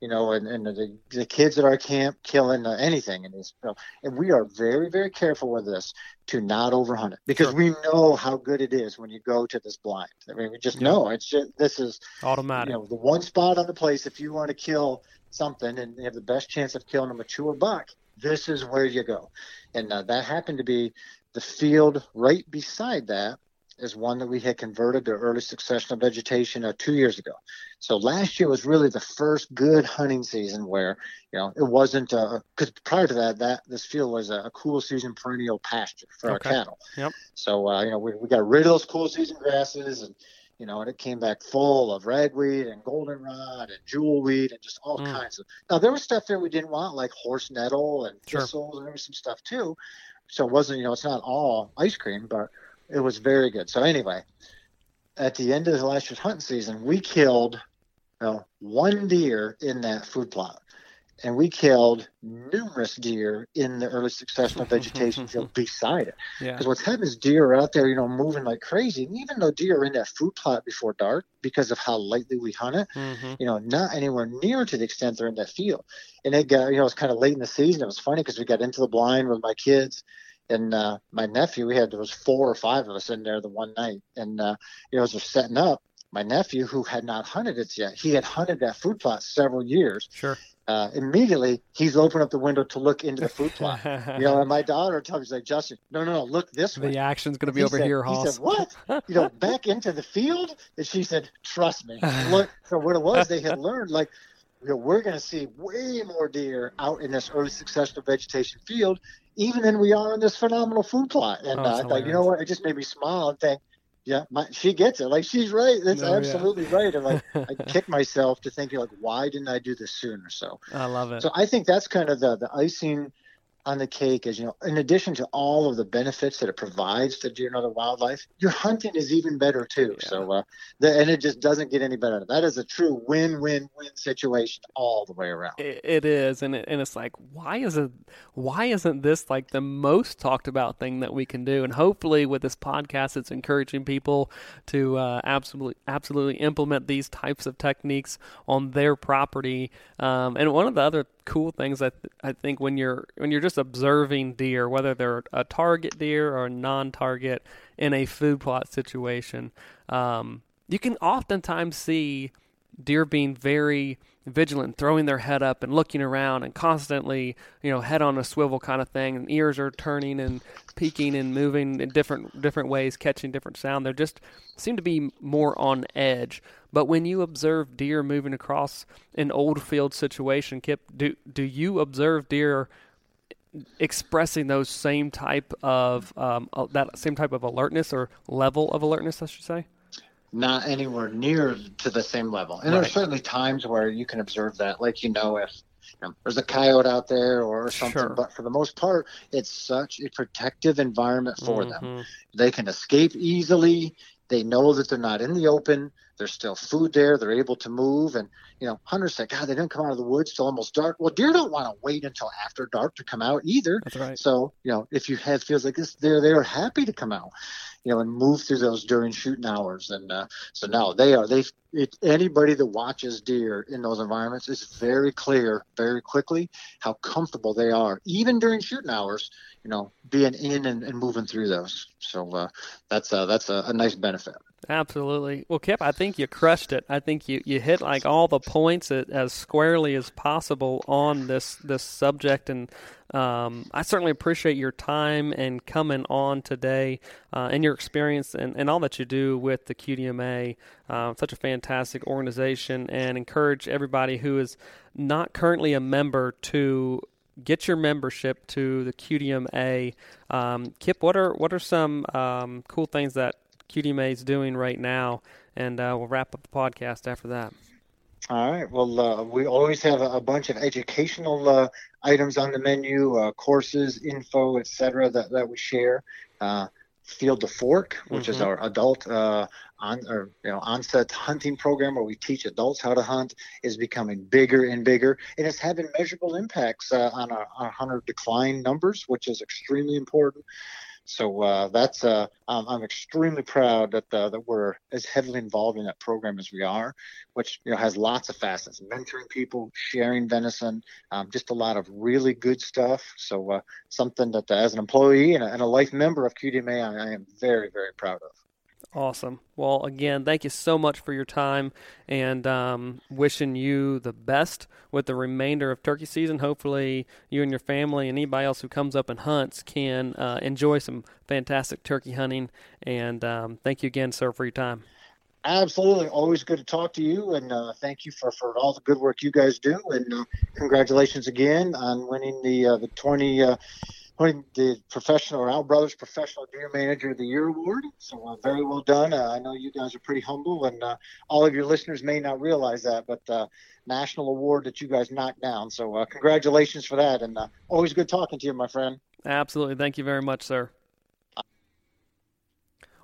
you know, and, and the, the kids at our camp killing uh, anything. And, this, you know, and we are very, very careful with this to not overhunt it because Sure. we know how good it is when you go to this blind. I mean, we just Yeah. know it's just, this is, Automatic. you know, the one spot on the place if you want to kill something and you have the best chance of killing a mature buck, this is where you go. And uh, that happened to be the field right beside that is one that we had converted to early succession of vegetation uh, two years ago. So last year was really the first good hunting season where you know it wasn't because prior to that that this field was a, cool season perennial pasture for Okay. our cattle. Yep. So uh, you know we, we got rid of those cool season grasses and you know and it came back full of ragweed and goldenrod and jewelweed and just all Mm. kinds of. Now there was stuff there we didn't want like horse nettle and Sure. thistles and there was some stuff too. So it wasn't you know it's not all ice cream but it was very good. So anyway, at the end of the last year's hunting season, we killed you know, one deer in that food plot. And we killed numerous deer in the early succession vegetation field beside it. yeah. Because what's happened is deer are out there, you know, moving like crazy. And even though deer are in that food plot before dark, because of how lightly we hunt it, hmm you know, not anywhere near to the extent they're in that field. And it got, you know, it's kind of late in the season. It was funny because we got into the blind with my kids and uh, my nephew. We had there was four or five of us in there the one night, and uh, you know, as we're setting up, my nephew who had not hunted it yet, he had hunted that food plot several years. Sure. Uh, immediately, he's opened up the window to look into the food plot. you know, and my daughter tells me, she's like, Justin, no, no, no, look this way. the action's going to be over said- here, He Hoss. said, "What? You know, back into the field?" And she said, "Trust me." Look, so what it was, they had learned like, you know, we're going to see way more deer out in this early succession of vegetation field, even than we are in this phenomenal food plot. And Oh, uh, I thought, you know what? It just made me smile and think, yeah, my, she gets it. Like she's right. That's oh, absolutely yeah. right. And like I kick myself to think like, why didn't I do this sooner? So I love it. So I think that's kind of the the icing on the cake is, you know, in addition to all of the benefits that it provides to deer and other wildlife, your hunting is even better too. Yeah. So, uh, the, and it just doesn't get any better. That is a true win-win-win situation all the way around. it, it is, and it, and it's like, why is it? Why isn't this like the most talked about thing that we can do? And hopefully, with this podcast, it's encouraging people to uh, absolutely absolutely implement these types of techniques on their property. Um, and one of the other cool things I, th- I think when you're when you're just observing deer, whether they're a target deer or a non-target in a food plot situation, um, you can oftentimes see deer being very vigilant, throwing their head up and looking around and constantly, you know, head on a swivel kind of thing, and ears are turning and peeking and moving in different different ways, catching different sound. They just seem to be more on edge. But when you observe deer moving across an old field situation, Kip, do do you observe deer expressing those same type of um, that same type of alertness or level of alertness, I should say? not anywhere near to the same level. And right. there are certainly times where you can observe that, like you know, if you know, there's a coyote out there or something. Sure. But for the most part, it's such a protective environment for mm-hmm. them. They can escape easily. They know that they're not in the open. There's still food there. They're able to move. And, you know, hunters say, God, they didn't come out of the woods till almost dark. Well, deer don't want to wait until after dark to come out either. That's right. So, you know, if you have feels like this, they're, they're happy to come out you know, and move through those during shooting hours. And uh, so now they are they it, anybody that watches deer in those environments is very clear very quickly how comfortable they are, even during shooting hours. You know, being in and, and moving through those. So uh, that's uh, that's a, a nice benefit. Absolutely. Well, Kip, I think you crushed it. I think you, you hit like all the points as squarely as possible on this this subject, and um, I certainly appreciate your time and coming on today uh, and your experience and, and all that you do with the QDMA. Uh, such a fantastic organization, and encourage everybody who is not currently a member to get your membership to the QDMA. Um, Kip, what are what are some um, cool things that QDMA is doing right now, and uh, we'll wrap up the podcast after that. All right. Well, uh, we always have a, bunch of educational uh, items on the menu, uh, courses, info, etc. That, that we share. Uh, Field to Fork, which mm-hmm. is our adult uh, on or you know onset hunting program where we teach adults how to hunt, is becoming bigger and bigger, and it's having measurable impacts on our, our hunter decline numbers, which is extremely important. So uh, that's uh, I'm, I'm, extremely proud that uh, that we're as heavily involved in that program as we are, which you know has lots of facets: mentoring people, sharing venison, um, just a lot of really good stuff. So uh, something that, uh, as an employee and a, and a life member of QDMA, I, I am very very proud of. Awesome. Well, again, thank you so much for your time and um, wishing you the best with the remainder of turkey season. Hopefully, you and your family and anybody else who comes up and hunts can uh, enjoy some fantastic turkey hunting. And um, thank you again, sir, for your time. Absolutely. Always good to talk to you. And uh, thank you for, for all the good work you guys do. And uh, congratulations again on winning the, uh, the 20- uh, winning the professional Al Brothers Professional Deer Manager of the Year award. So uh, very well done. Uh, I know you guys are pretty humble, and uh, all of your listeners may not realize that, but uh, national award that you guys knocked down. So uh, congratulations for that, and uh, always good talking to you, my friend. Absolutely. Thank you very much, sir.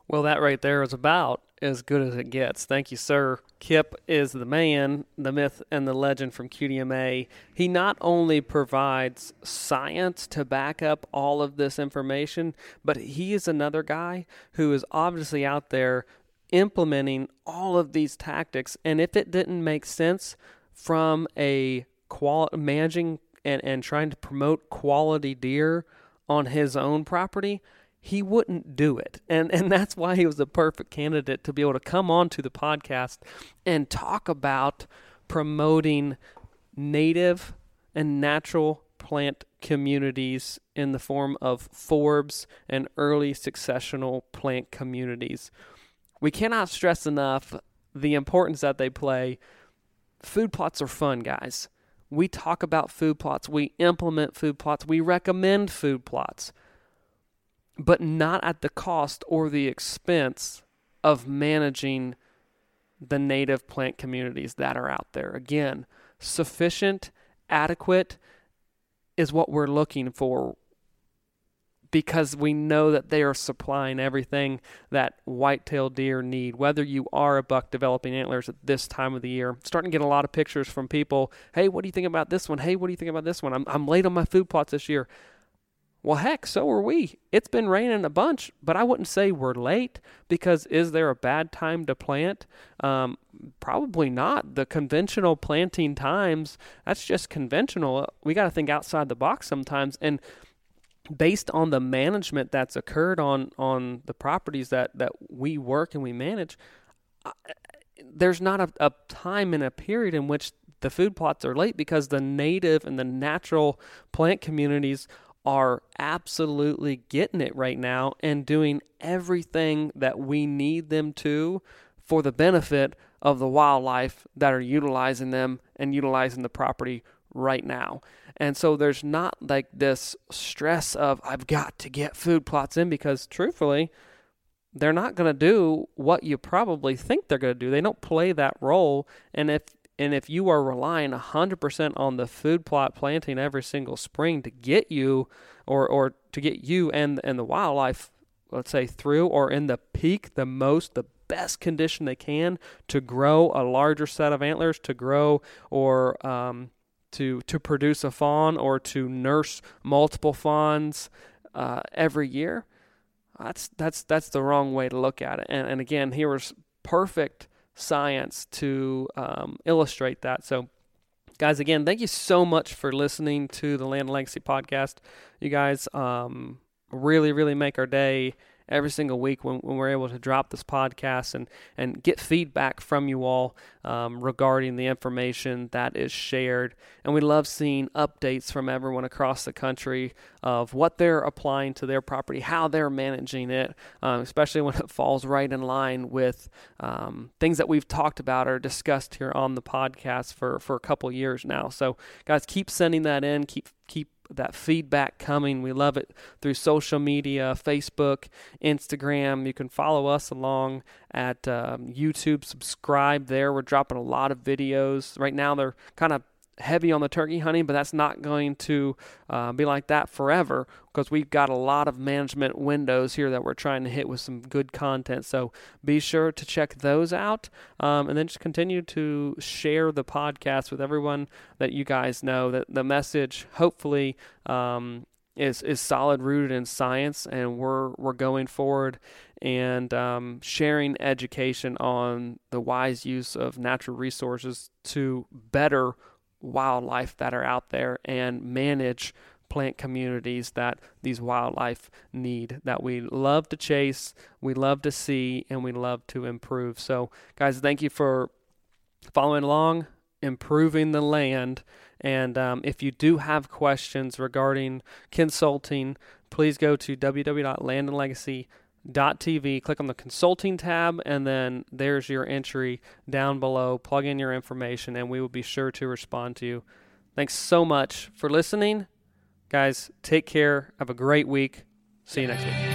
Well, that right there is about as good as it gets. Thank you, sir. Kip is the man, the myth, and the legend from QDMA. He not only provides science to back up all of this information, but he is another guy who is obviously out there implementing all of these tactics. And if it didn't make sense from a qual managing and, and trying to promote quality deer on his own property, he wouldn't do it. And and that's why he was the perfect candidate to be able to come on to the podcast and talk about promoting native and natural plant communities in the form of forbs and early successional plant communities. We cannot stress enough the importance that they play. Food plots are fun, guys. We talk about food plots, we implement food plots, we recommend food plots but not at the cost or the expense of managing the native plant communities that are out there. Again, sufficient, adequate is what we're looking for because we know that they are supplying everything that whitetail deer need. Whether you are a buck developing antlers at this time of the year, starting to get a lot of pictures from people. Hey, what do you think about this one? Hey, what do you think about this one? I'm I'm late on my food plots this year. Well, heck, so are we. It's been raining a bunch, but I wouldn't say we're late because is there a bad time to plant? Um, probably not. The conventional planting times, that's just conventional. We got to think outside the box sometimes. And based on the management that's occurred on, on the properties that, that we work and we manage, there's not a, a time and a period in which the food plots are late because the native and the natural plant communities are absolutely getting it right now and doing everything that we need them to for the benefit of the wildlife that are utilizing them and utilizing the property right now. And so there's not like this stress of I've got to get food plots in because truthfully, they're not going to do what you probably think they're going to do. They don't play that role. And if and if you are relying 100% on the food plot planting every single spring to get you or, or to get you and, and the wildlife, let's say, through or in the peak, the most, the best condition they can to grow a larger set of antlers, to grow or um, to, to produce a fawn or to nurse multiple fawns uh, every year, that's, that's, that's the wrong way to look at it. And, and again, here was perfect science to um, illustrate that. So, guys, again, thank you so much for listening to the Land Legacy podcast. You guys um, really, really make our day every single week when, when we're able to drop this podcast and, and get feedback from you all um, regarding the information that is shared. And we love seeing updates from everyone across the country of what they're applying to their property, how they're managing it, um, especially when it falls right in line with um, things that we've talked about or discussed here on the podcast for, for a couple years now. So, guys, keep sending that in. Keep keep that feedback coming. We love it through social media, Facebook, Instagram. You can follow us along at um, YouTube. Subscribe there. We're dropping a lot of videos. Right now, they're kind of heavy on the turkey hunting, but that's not going to uh, be like that forever because we've got a lot of management windows here that we're trying to hit with some good content. So be sure to check those out um, and then just continue to share the podcast with everyone that you guys know. That the message, hopefully, um, is is solid rooted in science, and we're we're going forward and um, sharing education on the wise use of natural resources to better wildlife that are out there and manage plant communities that these wildlife need that we love to chase, we love to see, and we love to improve. So, guys, thank you for following along, improving the land. And um, if you do have questions regarding consulting, please go to www.landandlegacy.com TV. Click on the consulting tab, and then there's your entry down below. Plug in your information, and we will be sure to respond to you. Thanks so much for listening. Guys, take care. Have a great week. See you next week.